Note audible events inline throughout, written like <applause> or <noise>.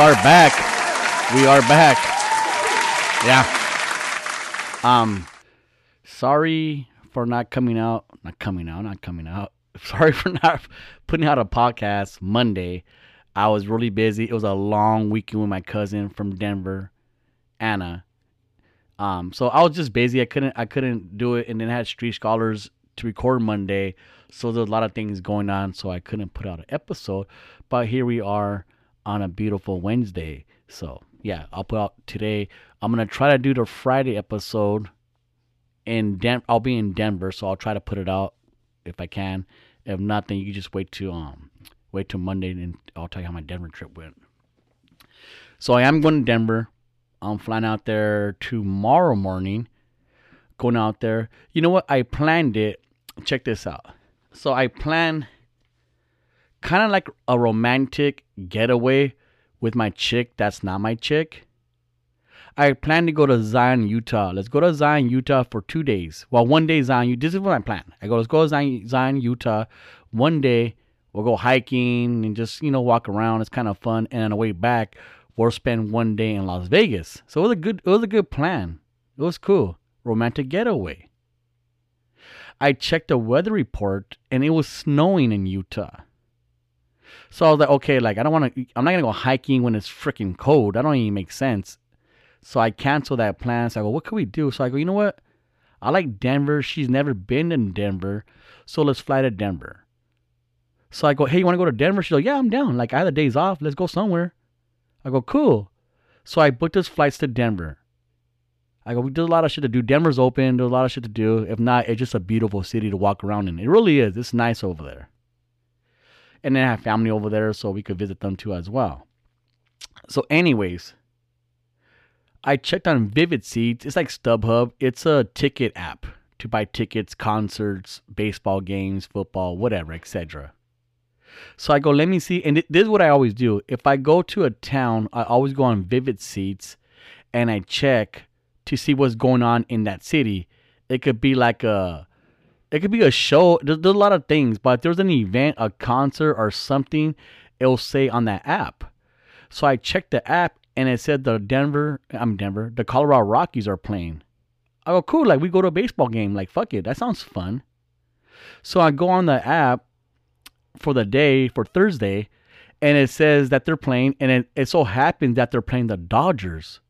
Are back. We are back. Yeah. Um sorry for not coming out, not coming out, not coming out. <laughs> Sorry for not putting out a podcast Monday. I was really busy. It was a long weekend with my cousin from Denver, Anna. Um, so I was just busy. I couldn't I couldn't do it, and then I had Street Scholars to record Monday. So there's a lot of things going on, so I couldn't put out an episode. But here we are on a beautiful Wednesday. So yeah, I'll put out today. I'm gonna try to do the Friday episode in Den. I'll be in Denver, so I'll try to put it out if I can. If not, then you just wait to um wait till Monday, and I'll tell you how my Denver trip went. So I am going to Denver. I'm flying out there tomorrow morning. Going out there. You know what? I planned it. Check this out. So I planned kind of like a romantic getaway with my chick that's not my chick. I plan to go to Zion, Utah. Let's go to Zion, Utah for two days. Well, one day Zion. This is what I plan. I go. Let's go to Zion, Zion, Utah. One day we'll go hiking and just you know walk around. It's kind of fun. And on the way back, we'll spend one day in Las Vegas. So it was a good. It was a good plan. It was cool. Romantic getaway. I checked the weather report and it was snowing in Utah. So I was like, okay, like I don't want to. I'm not gonna go hiking when it's freaking cold. That don't even make sense. So I canceled that plan. So I go, what can we do? So I go, you know what? I like Denver. She's never been in Denver, so let's fly to Denver. So I go, hey, you want to go to Denver? She's like, yeah, I'm down. Like I had the days off. Let's go somewhere. I go, cool. So I booked us flights to Denver. I go, we did a lot of shit to do. Denver's open. There's a lot of shit to do. If not, it's just a beautiful city to walk around in. It really is. It's nice over there. And then I have family over there, so we could visit them too as well. So, anyways, I checked on Vivid Seats. It's like StubHub. It's a ticket app to buy tickets, concerts, baseball games, football, whatever, etc. So I go, let me see. And this is what I always do. If I go to a town, I always go on Vivid Seats and I check to see what's going on in that city. It could be like a it could be a show. There's, there's, a lot of things, but if there's an event, a concert, or something, it'll say on that app. So I checked the app and it said the Denver, I'm Denver, the Colorado Rockies are playing. I go, cool, like we go to a baseball game. Like, fuck it, that sounds fun. So I go on the app for the day, for Thursday, and it says that they're playing, and it, it so happens that they're playing the Dodgers.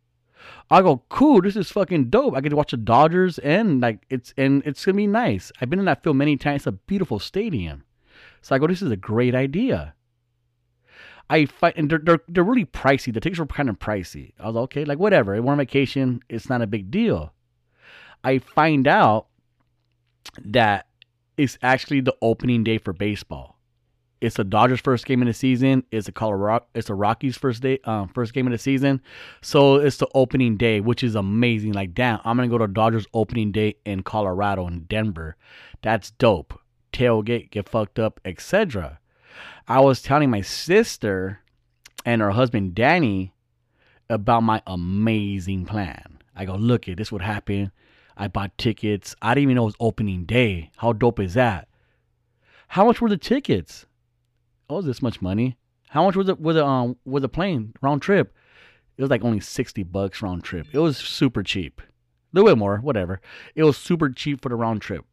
I go, cool, this is fucking dope. I get to watch the Dodgers and like it's and it's gonna be nice. I've been in that field many times. It's a beautiful stadium. So I go, this is a great idea. I fight and they're, they're they're really pricey. The tickets were kind of pricey. I was like, okay, like whatever. We're on vacation. It's not a big deal. I find out that it's actually the opening day for baseball. It's the Dodgers' first game of the season. It's a Colorado. It's the Rockies' first day, um, first game of the season. So it's the opening day, which is amazing. Like, damn, I'm gonna go to Dodgers opening day in Colorado and Denver. That's dope. Tailgate, get fucked up, etc. I was telling my sister and her husband Danny about my amazing plan. I go, look it, this would happen. I bought tickets. I didn't even know it was opening day. How dope is that? How much were the tickets? Oh, this much money. How much was it was it um was a plane round trip? It was like only sixty bucks round trip. It was super cheap. A little bit more, whatever. It was super cheap for the round trip.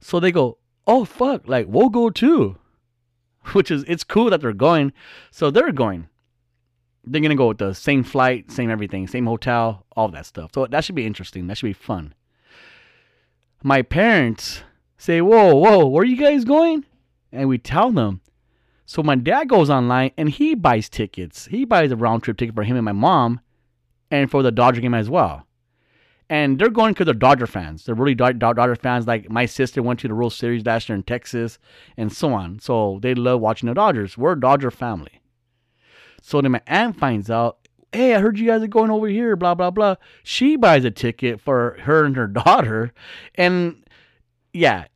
So they go, oh fuck, like we'll go too. <laughs> Which is it's cool that they're going. So they're going. They're gonna go with the same flight, same everything, same hotel, all that stuff. So that should be interesting. That should be fun. My parents say, Whoa, whoa, where are you guys going? And we tell them. So my dad goes online and he buys tickets. He buys a round trip ticket for him and my mom, and for the Dodger game as well. And they're going because they're Dodger fans. They're really Dodger fans. Like my sister went to the World Series last year in Texas, and so on. So they love watching the Dodgers. We're a Dodger family. So then my aunt finds out, hey, I heard you guys are going over here, blah blah blah. She buys a ticket for her and her <laughs> daughter, and yeah,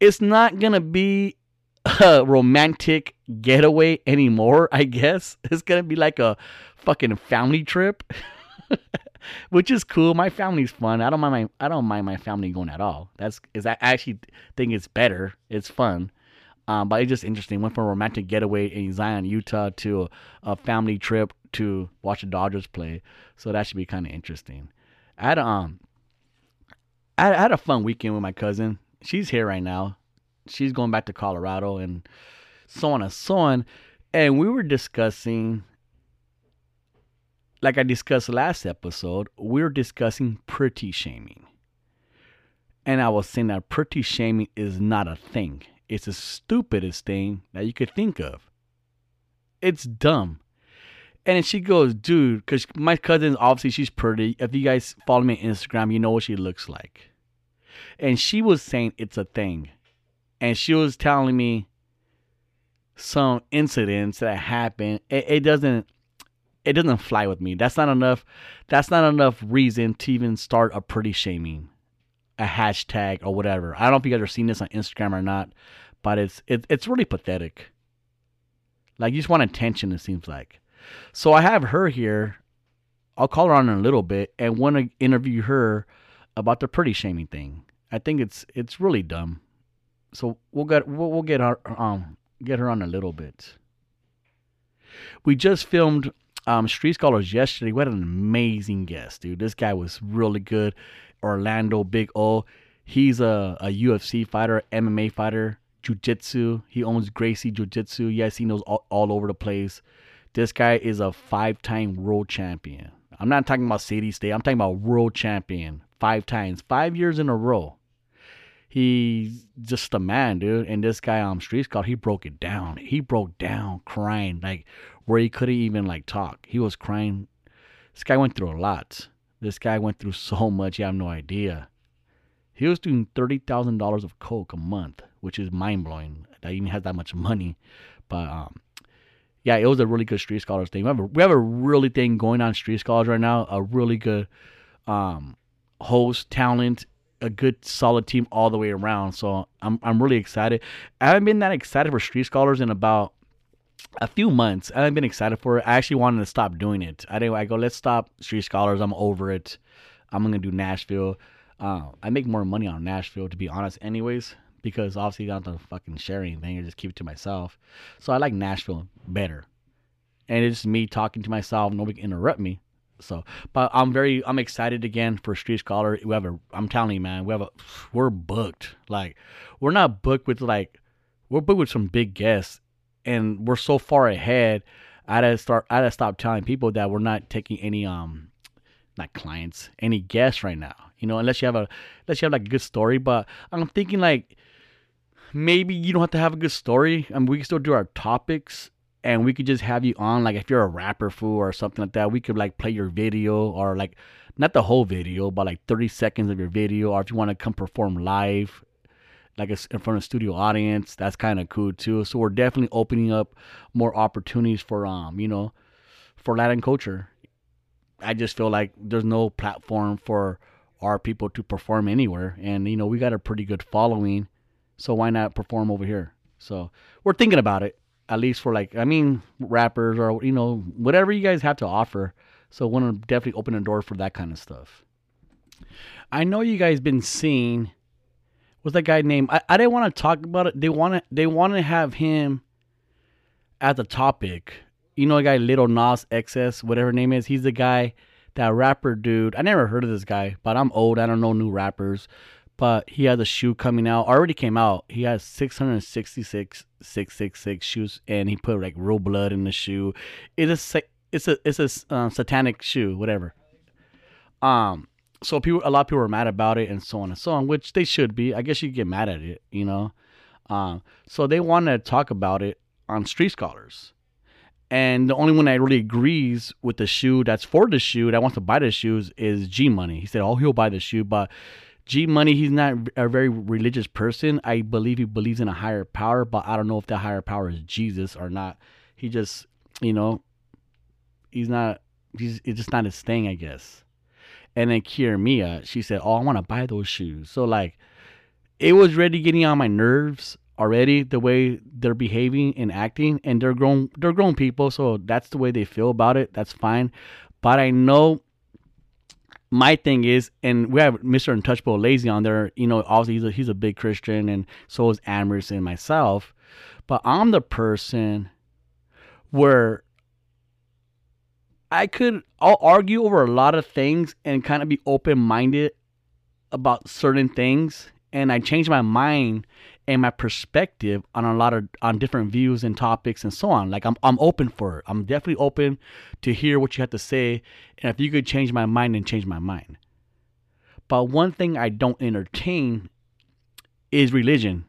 it's not gonna be a romantic getaway anymore, I guess. It's gonna be like a fucking family trip. <laughs> Which is cool. My family's fun. I don't mind my I don't mind my family going at all. That's is I actually think it's better. It's fun. Um, but it's just interesting. Went from a romantic getaway in Zion, Utah, to a, a family trip to watch the Dodgers play. So that should be kind of interesting. I had um, I I had a fun weekend with my cousin. She's here right now. She's going back to Colorado and so on and so on. And we were discussing, like I discussed last episode, we were discussing pretty shaming. And I was saying that pretty shaming is not a thing. It's the stupidest thing that you could think of. It's dumb. And she goes, dude, because my cousin, obviously, she's pretty. If you guys follow me on Instagram, you know what she looks like. And she was saying it's a thing. And she was telling me some incidents that happened. It, it doesn't it doesn't fly with me. That's not enough. That's not enough reason to even start a pretty shaming, a hashtag or whatever. I don't know if you guys are seeing this on Instagram or not, but it's it, it's really pathetic. Like you just want attention. It seems like. So I have her here. I'll call her on in a little bit and want to interview her about the pretty shaming thing. I think it's it's really dumb. So we'll get we'll, we'll get her um get her on a little bit. We just filmed um, Street Scholars yesterday. We had an amazing guest, dude. This guy was really good. Orlando Big O. He's a, a UFC fighter, MMA fighter, jiu-jitsu. He owns Gracie Jiu-Jitsu. Yes, he knows all, all over the place. This guy is a five-time world champion. I'm not talking about city state. I'm talking about world champion. Five times. Five years in a row he's just a man, dude. And this guy on um, Street Scott, he broke it down. He broke down crying, like where he couldn't even like talk. He was crying. This guy went through a lot. This guy went through <laughs> so much, you have no idea. He was doing thirty thousand dollars of coke a month, which is mind blowing. That even has that much money. But um yeah, it was a really good Street Scholars thing. We have a, we have a really thing going on Street Scholars right now. A really good um host, talent, a good solid team all the way around. So I'm I'm really excited. I haven't been that excited for Street Scholars in about a few months. I haven't been excited for it. I actually wanted to stop doing it. I didn't. I go, let's stop Street Scholars. I'm over it. I'm gonna do Nashville. Uh, I make more money on Nashville to be honest, anyways, because obviously I don't to fucking share anything. I just keep it to myself. So I like Nashville better. And it's me talking to myself. Nobody can interrupt me. So, but I'm very, I'm excited again for Street Scholar. We have a, I'm telling you, man, we have a, we're booked. Like, we're not booked with like, we're booked with some big guests, and we're so far ahead. I had to start, I had to stop telling people that we're not taking any, um, not clients, any guests right now. You know, unless you have a, unless you have like a good story. But I'm thinking like, maybe you don't have to have a good story. I mean, we can still do our topics and we could just have you on like if you're a rapper fool or something like that we could like play your video or like not the whole video but like 30 seconds of your video or if you want to come perform live like in front of studio audience that's kind of cool too. So we're definitely opening up more opportunities for um you know for latin culture. I just feel like there's no platform for our people to perform anywhere and you know we got a pretty good following so why not perform over here? So we're thinking about it at least for like I mean rappers or you know whatever you guys have to offer. So I want to definitely open a door for that kind of stuff. I know you guys been seeing what's that guy named I, I didn't want to talk about it. They want to they want to have him as the topic. You know, the guy Little Nas XS, whatever name is. He's the guy, that rapper dude. I never heard of this guy, but I'm old. I don't know new rappers but he has a shoe coming out. Already came out. He has 666 666 shoes, and he put like real blood in the shoe. It's a it's a it's a uh, satanic shoe, whatever. Um, so people, a lot of people were mad about it, and so on and so on, which they should be. I guess you get mad at it, you know. Um, so they wanted to talk about it on Street Scholars. And the only one that really agrees with the shoe that's for the shoe that wants to buy the shoes is G Money. He said, "Oh, he'll buy the shoe, but G Money, he's not a very religious person. I believe he believes in a higher power, but I don't know if that higher power is Jesus or not. He just, you know, he's not. He's it's just not his thing, I guess. And then Kier Mia, she said, "Oh, I want to buy those shoes." So like, it was really getting on my nerves already the way they're behaving and acting, and they're grown. They're grown people, so that's the way they feel about it. That's fine. But I know my thing is, and we have Mr. Untouchable Lazy on there. You know, obviously he's a, he's a big Christian, and so is Amherst and myself. But I'm the person where I could I'll argue over a lot of things and kind of be open minded about certain things and I change my mind and my perspective on a lot of on different views and topics and so on. Like I'm I'm open for it. I'm definitely open to hear what you have to say and if you could change my mind and change my mind. But one thing I don't entertain is religion,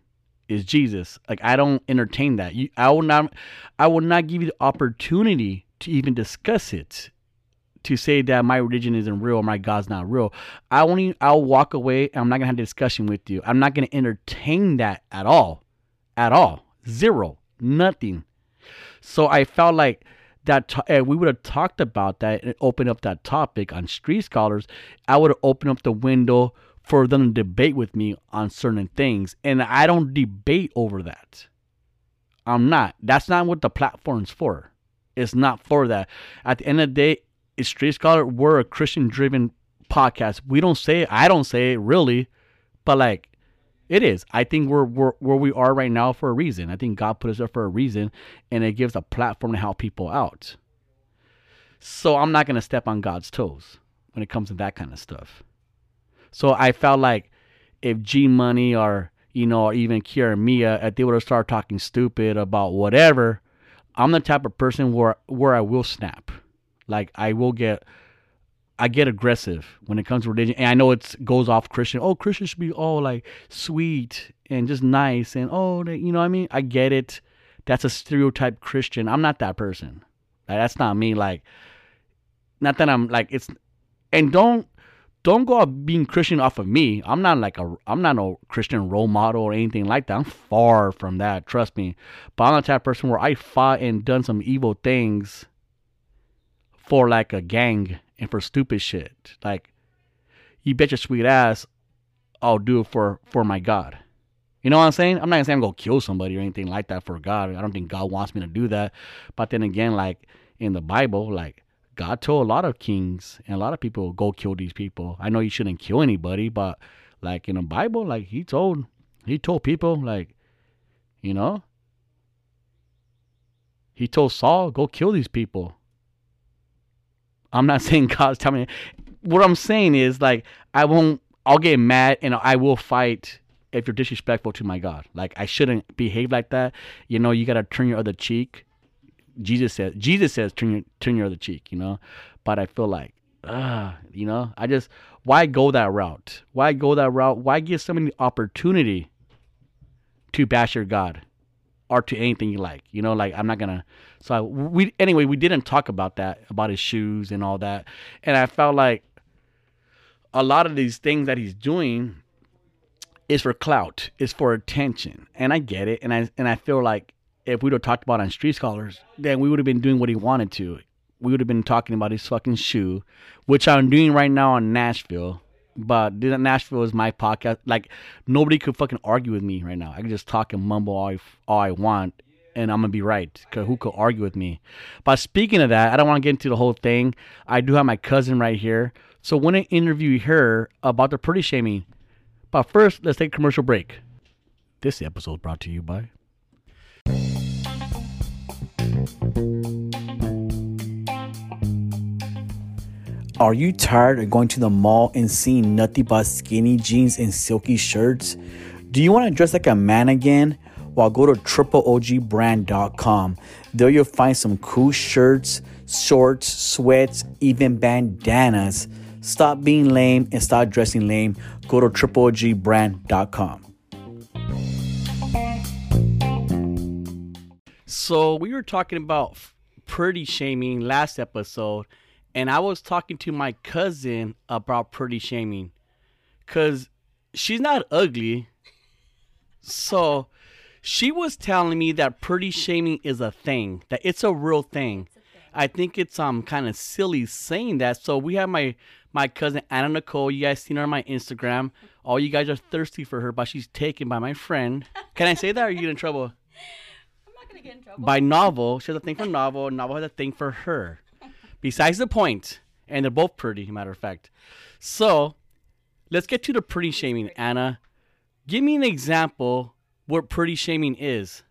is Jesus. Like I don't entertain that. You, I will not I will not give you the opportunity to even discuss it to say that my religion isn't real my God's not real. I won't I'll walk away and I'm not gonna have a discussion with you. I'm not gonna entertain that at all. At all. Zero. Nothing. So I felt like that t- we would have talked about that and opened up that topic on street scholars, I would have opened up the window for them to debate with me on certain things. And I don't debate over that. I'm not. That's not what the platform's for. It's not for that. At the end of the day, it's Street Scholar. We're a Christian driven podcast. We don't say it. I don't say it really, but like it is. I think we're, we're where we are right now for a reason. I think God put us there for a reason, and it gives a platform to help people out. So I'm not gonna step on God's toes when it comes to that kind of stuff. So I felt like if G Money or you know, or even Kiera and Mia, if they would have started talking stupid about whatever, I'm the type of person where where I will snap. Like I will get I get aggressive when it comes to religion. And I know it goes off Christian. Oh, Christian should be all like sweet and just nice and oh, they, you know what I mean? I get it. That's a stereotype Christian. I'm not that person. Like, that's not me. Like, not that I'm like it's, and don't don't go being Christian off of me. I'm not like a I'm not a Christian role model or anything like that. I'm far from that. Trust me. But I'm type of person where I fought and done some evil things for like a gang and for stupid shit. Like, you bet your sweet ass, I'll do it for for my God. You know what I'm saying? I'm not gonna say I'm gonna kill somebody or anything like that for God. I don't think God wants me to do that. But then again, like in the Bible, like God told a lot of kings and a lot of people go kill these people. I know you shouldn't kill anybody, but like in the Bible, like he told he told people like, you know, he told Saul, go kill these people. I'm not <laughs> saying God's telling me. What I'm saying is like I won't. I'll get mad and I will fight if you're disrespectful to my God. Like I shouldn't behave like that. You know, you gotta turn your other cheek Jesus says Jesus says turn your turn your other cheek, you know. But I feel like, uh, you know, I just why go that route? Why go that route? Why give somebody the opportunity to bash your God or to anything you like? You know, like I'm not gonna. So we anyway, we didn't talk about that about his shoes and all that, and I felt like a lot of these things that he's doing is for clout, is for attention, and I get it, and I and I feel like if we'd have talked about on Street Scholars, then we would have been doing what he wanted to. We would have been talking about his fucking shoe, which I'm doing right now on Nashville. But Nashville is my podcast. Like nobody could fucking argue with me right now. I can just talk and mumble all I, all I want, and I'm gonna be right. Who could argue with me? But speaking of that, I don't want to get into the whole thing. I do have my cousin right here, so when I interview her about the pretty shaming. But first, let's take a commercial break. This episode brought to you by are you tired of going to the mall and seeing nothing but skinny jeans and silky shirts? Do you want to dress like a man again? Well, go to tripleogbrand.com. There you'll find some cool shirts, shorts, sweats, even bandanas. Stop being lame and start dressing lame. Go to tripleogbrand.com. So we were talking about pretty shaming last episode, and I was talking to my cousin about pretty shaming, cause she's not ugly. So she was telling me that pretty shaming is a thing, that it's a real thing. I think it's um kind of silly saying that. So we have my my cousin Anna Nicole. You guys seen her on my Instagram. All you guys are thirsty for her, but she's taken by my friend. Can I say that? Or are you in trouble? <laughs> I'm not gonna get in trouble. By novel, she has a thing for novel. Novel has a thing for her. <laughs> Besides the point, and they're both pretty, matter of fact. So, let's get to the pretty shaming, Anna. Give me an example what pretty shaming is.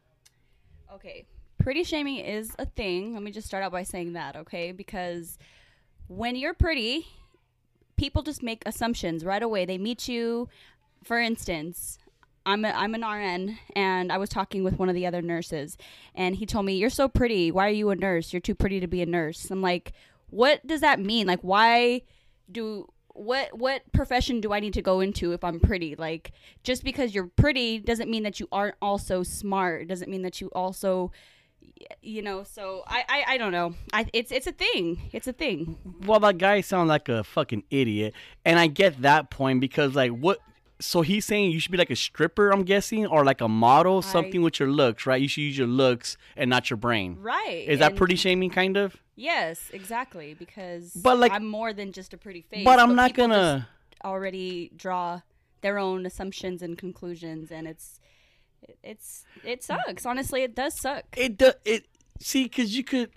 Okay. Pretty shaming is a thing. Let me just start out by saying that, okay? Because when you're pretty, people just make assumptions right away. They meet you, for instance, I'm, a, I'm an RN and I was talking with one of the other nurses and he told me, You're so pretty. Why are you a nurse? You're too pretty to be a nurse. I'm like, What does that mean? Like, why do. What what profession do I need to go into if I'm pretty? Like just because you're pretty doesn't mean that you aren't also smart. It doesn't mean that you also you know so I, I i don't know i it's it's a thing it's a thing Well, that guy sounds like a fucking idiot, and I get that point because like what. So he's saying you should be like a stripper, I'm guessing, or like a model, something with your looks, right? You should use your looks and not your brain. right Is that pretty shaming, kind of? yes exactly because But, like- i'm more than just a pretty face But I'm not gonna. already draw their own assumptions and conclusions and it's it's it sucks honestly it does suck It does. it see because you could.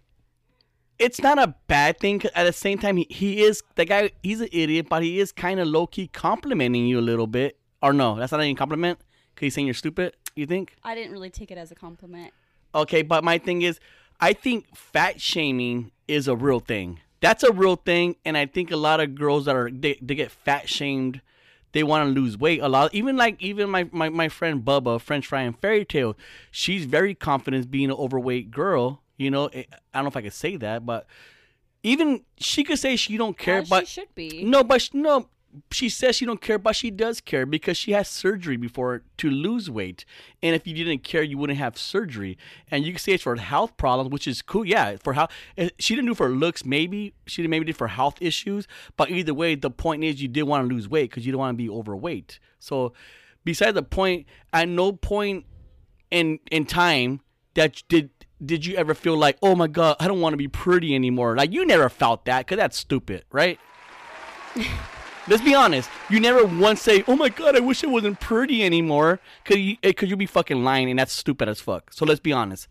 It's not a bad thing. 'cause at the same time, he, he is the guy. He's an idiot, but he is kind of low key complimenting you a little bit. Or no, that's not any compliment. Cause he's saying you're stupid. You think? i didn't really take it as a compliment Okay, but my thing is, I think fat shaming is a real thing. That's a real thing, and I think a lot of girls that are they, they get fat shamed, they want to lose weight. A lot, even like even my, my my friend Bubba, French Fry and Fairy Tale, she's very confident being an overweight girl. You know, I I don't know if I could say that, but even she could say she don't care, As but she should be no, but sh- no, she says she don't care, but she does care because she has surgery before to lose weight. And if you didn't care, you wouldn't have surgery. And you can say it's for health problems, which is cool. Yeah, for how eh, she didn't do it for looks, maybe she maybe did for health issues. But either way, the point is you did want to lose weight because you don't want to be overweight. So, besides the point, at no point in in time that did did you ever feel like, oh my god, I don't want to be pretty anymore? Like you never felt that because that's stupid, right? <laughs> Let's be honest. You never once say, "Oh my god, I wish I wasn't pretty anymore," because you, eh, cause you be fucking lying, and that's stupid as fuck. So let's be honest.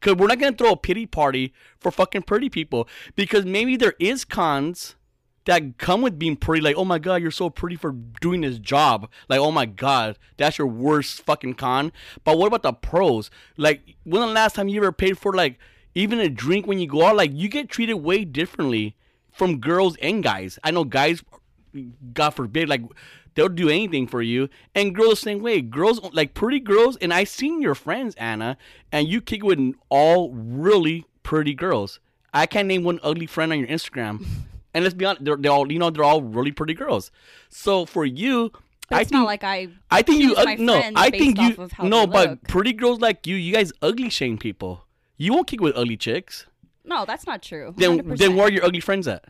Cause we're not gonna throw a pity party for fucking pretty people because maybe there is cons that come with being pretty. Like, oh my god, you're so pretty for doing this job. Like, oh my god, that's your worst fucking con. But what about the pros? Like, when the last time you ever paid for like even a drink when you go out? Like, you get treated way differently from girls and guys. I know guys, God forbid, like they'll do anything for you, and girls the same way. Girls like pretty girls, and I seen your friends, Anna, and you kick with all really pretty girls. I can't name one ugly friend on your Instagram. <laughs> And let's be honest, they're, they're all you know they're all really pretty girls. So for you, But I it's think not like I I think you ug- no I think you no but pretty girls like you you guys ugly shame people. You won't kick with ugly chicks. no, that's not true. Then 100%. then where are your ugly friends at?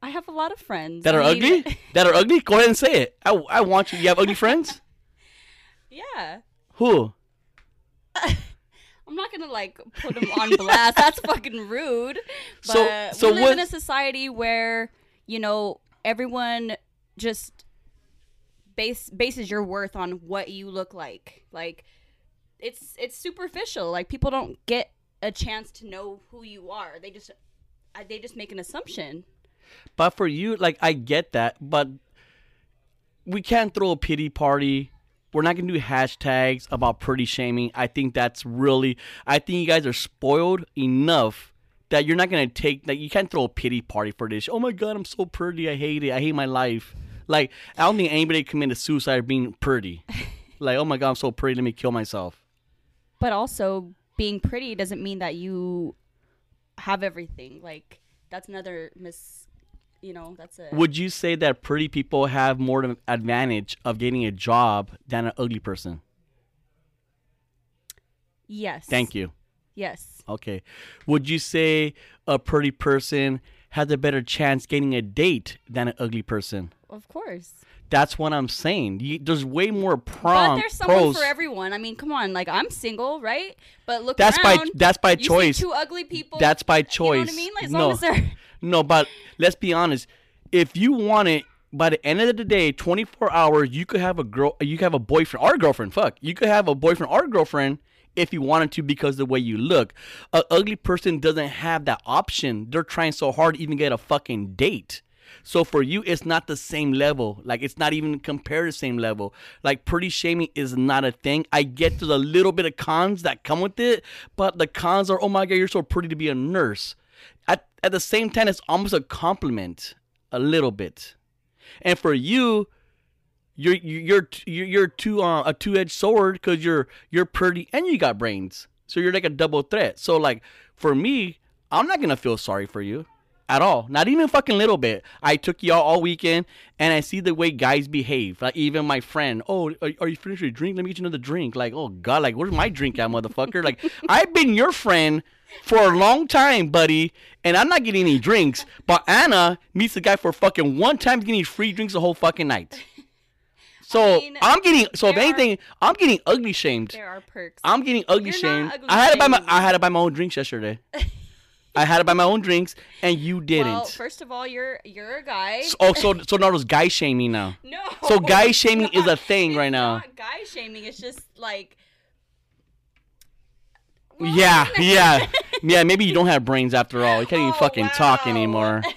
I have a lot of friends That are I mean- ugly? <laughs> that are ugly? Go ahead and say it. I, I want you. You have ugly friends? <laughs> yeah. Who? <laughs> I'm not gonna like put them on <laughs> blast. That's fucking rude. But So- so we live what- in a society where you know everyone just base bases your worth on what you look like. Like it's it's superficial. Like people don't get a chance to know who you are. They just uh, they just make an assumption. But for you, like I get that, but we can't throw a pity party. We're not gonna do hashtags about pretty shaming. I think that's really. I think you guys are spoiled enough that you're not gonna take that. You can't throw a pity party for this. Oh my god, I'm so pretty. I hate it. I hate my life. Like I don't think anybody committed suicide being pretty. <laughs> like oh my god, I'm so pretty. Let me kill myself. But also being pretty doesn't mean that you have everything. Like that's another mis you know, that's a Would you say that pretty people have more advantage of getting a job than an ugly person? Yes. Thank you. Yes. Okay. Would you say a pretty person has a better chance getting a date than an ugly person? Of course. That's what I'm saying. You, there's way more prom. But there's someone pros. for everyone. I mean, come on. Like I'm single, right? But look that's by around. that's by you see choice. two ugly people. That's by choice. You know what I mean? Like, as no, long as they're no, but let's be honest. If you want it, by the end of the day, 24 hours, you could have a girl, you could have a boyfriend or girlfriend. Fuck, you could have a boyfriend or girlfriend if you wanted to because the way you look. A ugly person doesn't have that option. They're trying so hard to even get a fucking date. So for you, it's not the same level. Like it's not even compared to the same level. Like pretty shaming is not a thing. I get to the little bit of cons that come with it, but the cons are, oh my god, you're so pretty to be a nurse. At at the same time, it's almost a compliment, a little bit. And for you, you're you're you're you're two uh, a two edged sword because you're you're pretty and you got brains. So you're like a double threat. So like for me, I'm not gonna feel sorry for you at all. Not even fucking little bit. I took y'all all weekend, and I see the way guys behave. Like even my friend, oh, are, are you finished with your drink? Let me get you another drink. Like, oh god, like where's my drink at, motherfucker? Like <laughs> I've been your friend for a long time, buddy, and I'm not getting any drinks. But Anna meets the guy for fucking one time, getting free drinks the whole fucking night. <laughs> So I mean, I'm getting. So if there are- anything, I'm getting ugly shamed. There are perks. I'm getting ugly You're not shamed. ugly I had to buy my. I had to buy my own drinks yesterday. <laughs> I had to buy my own drinks, and you didn't. Well, first of all, you're you're a guy. So- oh, so so now there's guy shaming now. <laughs> no. So guy shaming is a thing right now. Not guy shaming. It's just like. Yeah, yeah, <laughs> yeah. Maybe you don't have brains after all. You can't even Oh, fucking talk anymore. <laughs>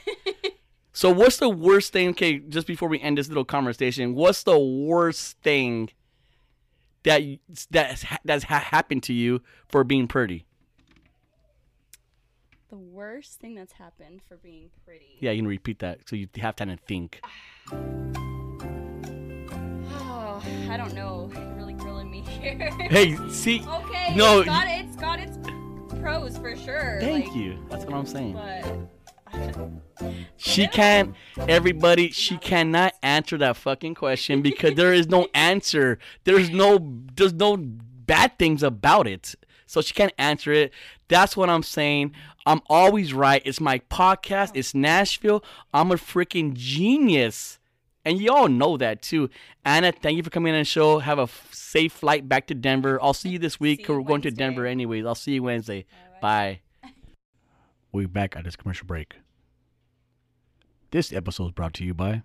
So what's the worst thing? Okay, just before we end this little conversation, what's the worst thing that that's that's ha- happened to you for being pretty? the worst thing that's happened for being pretty. Yeah, you can repeat that so you have time to think. <sighs> Oh, I don't know. You're really me here. <laughs> Hey, see, Okay. No, It's got, it's got its pros for sure. thank like, you. That's what I'm saying. But <laughs> She can't, everybody, she cannot answer that fucking question because there is no <laughs> answer. There's no, there's no bad things about it. So she can't answer it. That's what I'm saying. I'm always right. It's my podcast. It's Nashville. I'm a freaking genius. And you all know that too. Anna, thank you for coming on the show. Have a f- safe flight back to Denver. I'll see you this week. You we're going to Denver anyways. I'll see you Wednesday. Alright. Bye. <laughs> We're back at this commercial break. This episode is brought to you by.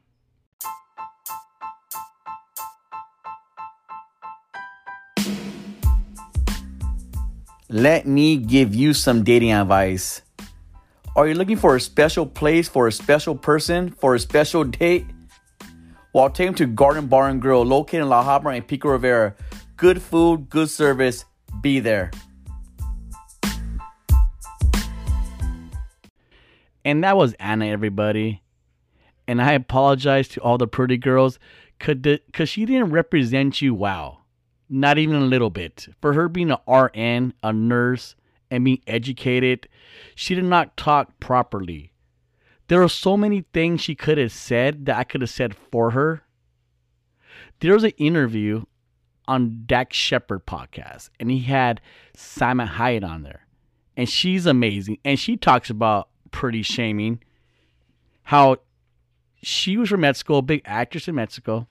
Let me give you some dating advice. Are you looking for a special place for a special person for a special date? Take them to Garden Bar and Grill, located in La Habra and Pico Rivera. Good food, good service. Be there. And that was Anna, everybody. And I apologize to all the pretty girls because she didn't represent you well. Not even a little bit. For her being an RN, a nurse, and being educated, she did not talk properly. There are so many things she could have said that I could have said for her. There was an interview on Dax Shepard podcast, and he had Salma Hayek on there. And she's amazing. And she talks about pretty shaming, how she was from Mexico, a big actress in Mexico,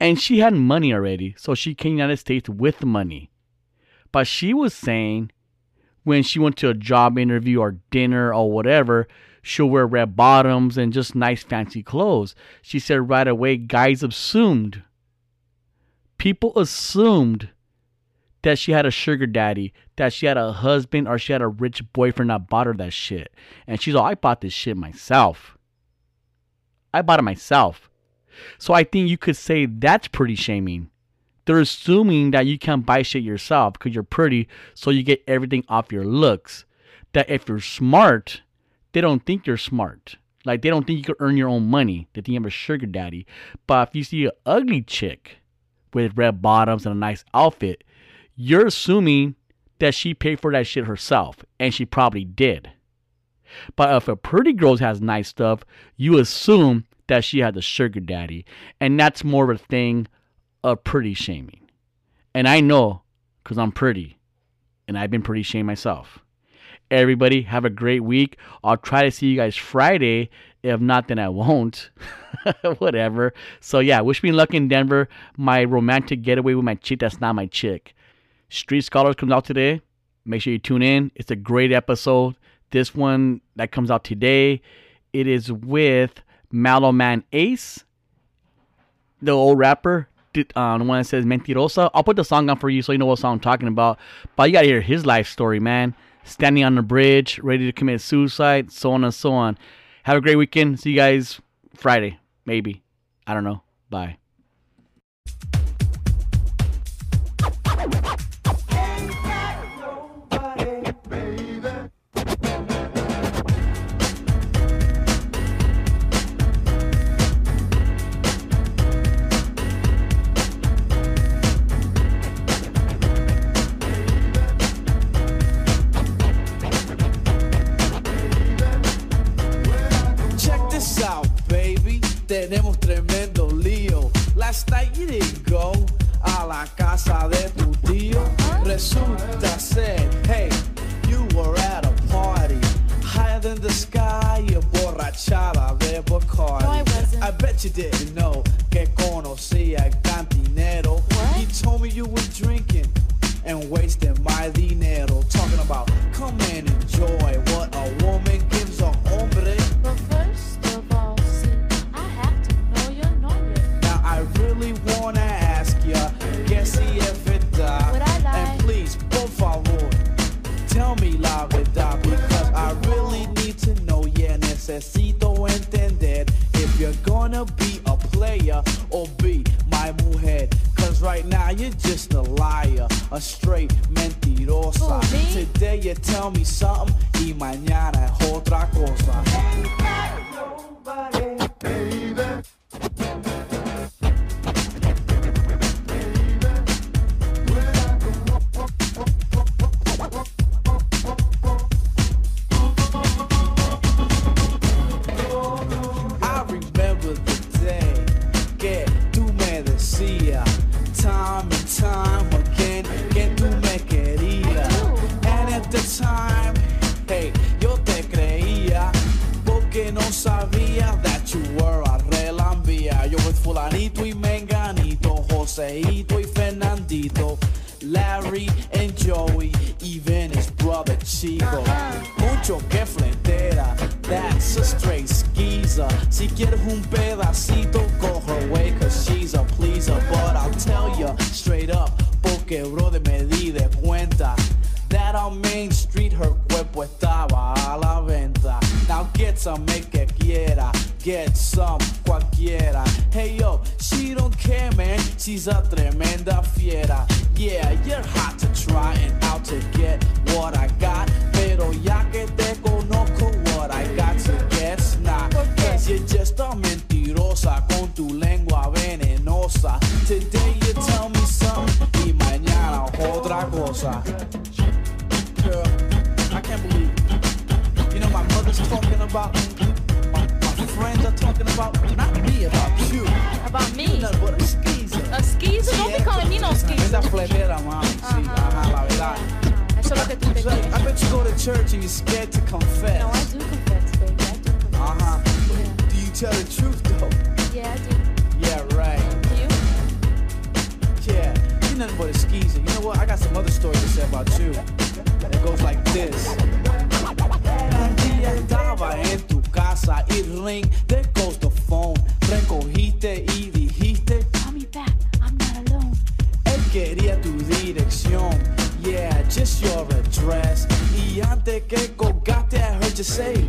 and she had money already, so she came to the United States with money. But she was saying when she went to a job interview or dinner or whatever, she'll wear red bottoms and just nice fancy clothes. She said right away, guys assumed, people assumed that she had a sugar daddy, that she had a husband or she had a rich boyfriend that bought her that shit. And she's like, I bought this shit myself. I bought it myself. So I think you could say that's pretty shaming. They're assuming that you can't buy shit yourself because you're pretty, so you get everything off your looks. That if you're smart, they don't think you're smart. Like they don't think you can earn your own money. They think you have a sugar daddy. But if you see an ugly chick with red bottoms and a nice outfit, you're assuming that she paid for that shit herself, and she probably did. But if a pretty girl has nice stuff, you assume that she had the sugar daddy, and that's more of a thing of pretty shaming. And I know because I'm pretty, and I've been pretty shamed myself. Everybody have a great week. I'll try to see you guys Friday. If not, then I won't. <laughs> Whatever. So yeah, wish me luck in Denver. My romantic getaway with my chick that's not my chick. Street Scholars comes out today. Make sure you tune in. It's a great episode. This one that comes out today, it is with Mellow Man Ace, the old rapper, it on when it says Mentirosa. I'll put the song on for you so you know what song I'm talking about. But you gotta hear his life story, man. Standing on the bridge, ready to commit suicide, so on and so on. Have a great weekend. See you guys Friday, maybe. I don't know. Bye. I bet you didn't know. Hey yo, she don't care, man. She's a tremenda fiera. Yeah, you're hot to try and out to get what I got. Pero ya que te conozco, what I got to guess not. Cause you're just a mentirosa con tu lengua venenosa. Today you tell me something y mañana otra cosa. Girl, I can't believe it. You know my mother's talking about me. My, my friends are talking about me. piedra, mami. Sí, ajá, la verdad. Eso es lo que tú te quieres. I bet you go to church and you're scared to confess. No, I do confess, baby. I do confess. Ajá. Yeah. Do you tell the truth, though? Yeah, I do. Yeah, right. Do you? Yeah. You're nothing but a skeezer. You know what? I got some other stories to say about you. And it goes like this. Un día estaba en tu casa y ring say.